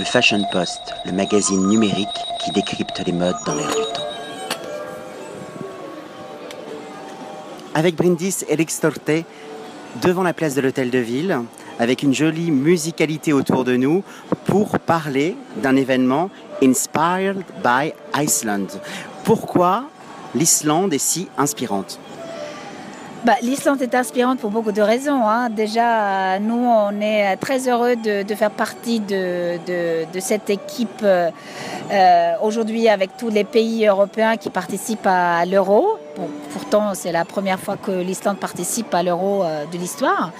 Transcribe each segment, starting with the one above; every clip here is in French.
le Fashion Post, le magazine numérique qui décrypte les modes dans l'air du temps. Avec Brindis et Lextorte, devant la place de l'Hôtel de Ville, avec une jolie musicalité autour de nous, pour parler d'un événement Inspired by Iceland. Pourquoi l'Islande est si inspirante? Bah, L'Islande est inspirante pour beaucoup de raisons. Hein. Déjà, nous, on est très heureux de, faire partie de, cette équipe euh, euh, aujourd'hui avec tous les pays européens qui participent à, l'euro. pourtant, c'est la première fois que l'Islande participe à l'euro euh, de l'histoire.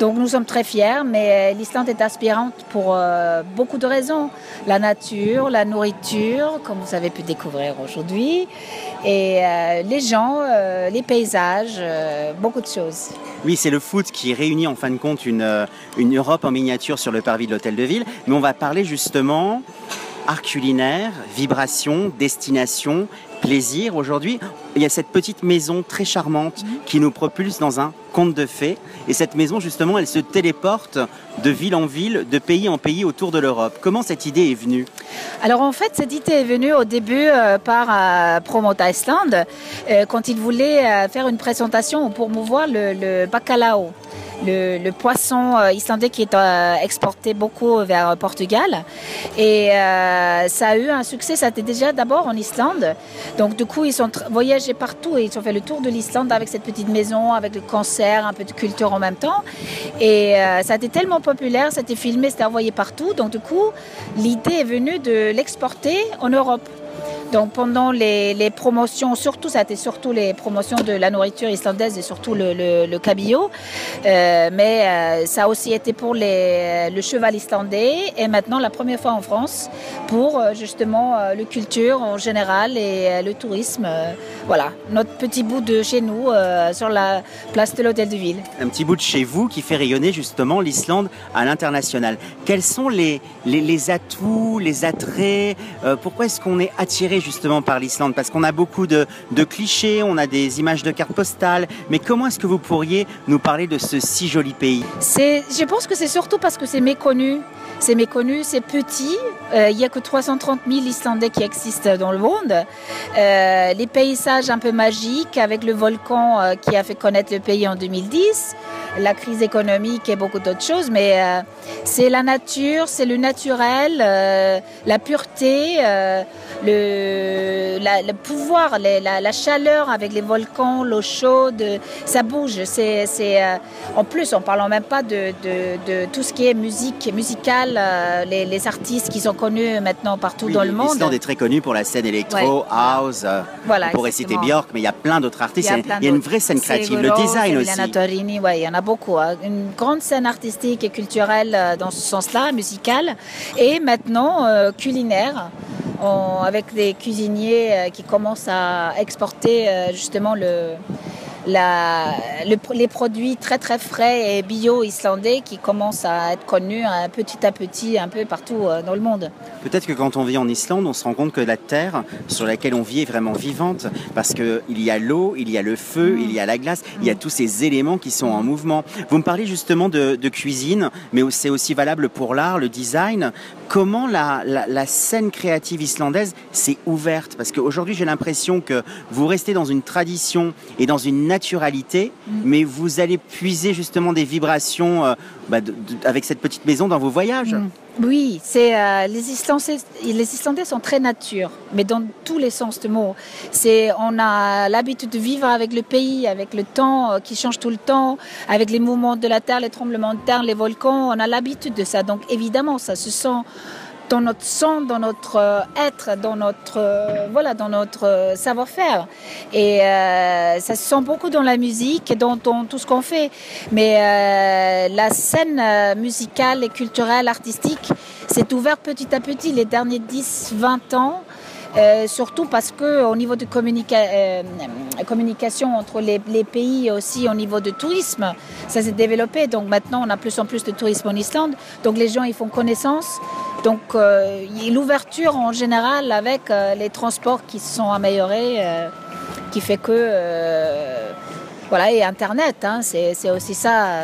Donc nous sommes très fiers, mais l'Islande est inspirante pour beaucoup de raisons. La nature, la nourriture, comme vous avez pu découvrir aujourd'hui, et euh, les gens, euh, les paysages, euh, beaucoup de choses. Oui, c'est le foot qui réunit en fin de compte une, une Europe en miniature sur le parvis de l'hôtel de ville. Mais on va parler justement art culinaire, vibration, destination, plaisir. Aujourd'hui, il y a cette petite maison très charmante mhm. qui nous propulse dans un conte de fées. Et cette maison, justement, elle se téléporte de ville en ville, de pays en pays autour de l'Europe. Comment cette idée est venue? Alors en fait, cette idée est venue au début euh, par euh, Promote Iceland, euh, quand ils voulaient faire une présentation pour promouvoir le, le bacalao le, poisson euh, islandais qui est euh, exporté beaucoup vers Portugal. Et euh, ça a eu un succès, ça a été déjà d'abord en Islande. Donc du coup, ils sont partout et ils ont fait le tour de l'Islande avec cette petite maison, avec le concert, un peu de culture en même temps. Et ça a été tellement populaire, ça a été filmé, c'était envoyé partout. Donc du coup, l'idée est venue de l'exporter en Europe. Donc pendant les, promotions, surtout, ça a été surtout les promotions de la nourriture islandaise et surtout le, cabillaud. Euh, mais euh, ça a aussi été pour le cheval islandais et maintenant la première fois en France pour euh, justement le culture en général et le tourisme. voilà, notre petit bout de chez nous sur la place de l'Hôtel de Ville. Un petit bout de chez vous qui fait rayonner justement l'Islande à l'international. Quels sont les, les atouts, les attraits Pourquoi est-ce qu'on est attiré justement par l'Islande Parce qu'on a beaucoup de, clichés, on a des images de cartes postales, mais comment est-ce que vous pourriez nous parler de ce si joli pays? Je pense que c'est surtout parce que c'est méconnu. C'est méconnu, c'est petit. Euh, il n'y a que 330 000 Islandais qui existent dans le monde. Euh, les paysages un peu magiques avec le volcan euh, qui a fait connaître le pays en 2010 la crise économique et beaucoup d'autres choses, mais c'est la nature, c'est le naturel, la pureté, euh, le, le, pouvoir, la, chaleur avec les volcans, l'eau chaude, ça bouge. C'est, c'est en plus, on parle même pas de, de, tout ce qui est musique, musicale, les, artistes qui sont connus maintenant partout dans le monde. L'Islande est très connu pour la scène électro, house. Voilà, on citer Björk, mais il y a plein d'autres artistes. Il y a, une vraie scène créative, le design aussi. il y en a beaucoup. Hein. Une grande scène artistique et culturelle euh, dans ce sens-là, musicale, et maintenant euh, culinaire. Avec des cuisiniers euh, qui commencent à exporter justement le, les produits très très frais et bio islandais qui commencent à être connus un petit à petit un peu partout euh, dans le monde. Peut-être que quand on vit en Islande, on se rend compte que la terre sur laquelle on vit est vraiment vivante parce qu'il y a l'eau, il y a le feu, il y a la glace, il y a tous ces éléments qui sont en mouvement. Vous me parlez justement de, cuisine, mais c'est aussi valable pour l'art, le design. Comment la, la scène créative islandaise s'est ouverte? Parce qu'aujourd'hui, j'ai l'impression que vous restez dans une tradition et dans une naturalité, mm. mais vous allez puiser justement des vibrations euh, bah, avec cette petite maison dans vos voyages. Mm. Oui, c'est euh, les Islandais. Les Islandais sont très nature, mais dans tous les sens du mot. C'est on a l'habitude de vivre avec le pays, avec le temps euh, qui change tout le temps, avec les mouvements de la terre, les tremblements de terre, les volcans. On a l'habitude de ça. Donc évidemment, ça se sent dans notre sang, dans notre euh, être, dans notre euh, voilà, dans notre euh, savoir-faire. Et ça se sent beaucoup dans la musique et dans, tout ce qu'on fait. Mais la scène musicale et culturelle, artistique, s'est ouverte petit à petit les derniers 10-20 ans. surtout parce que au niveau de communication entre les, les, pays aussi au niveau de tourisme, ça s'est développé. Donc maintenant, on a plus en plus de tourisme en Islande. Donc les gens, ils font connaissance. Donc euh, l'ouverture en général avec euh, les transports qui se sont améliorés, euh, qui fait que voilà et Internet, hein, c'est aussi ça.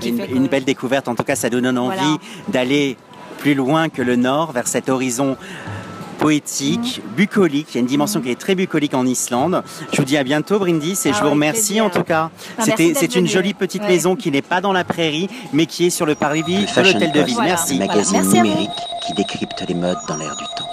Qui une, fait une belle découverte. En tout cas, ça donne envie d'aller plus loin que le nord, vers cet horizon poétique, bucolique. Il y a une dimension qui est très bucolique en Islande. Je vous dis à bientôt, Brindis, et Ah je vous oui, remercie plaisir. en tout cas. Ah, C'était, c'est une jolie petite Ouais. maison qui n'est pas dans la prairie, mais qui est sur le parvis Le de Fashion l'hôtel de ville. Voilà. Merci. magazine Merci numérique qui décrypte les modes dans l'air du temps.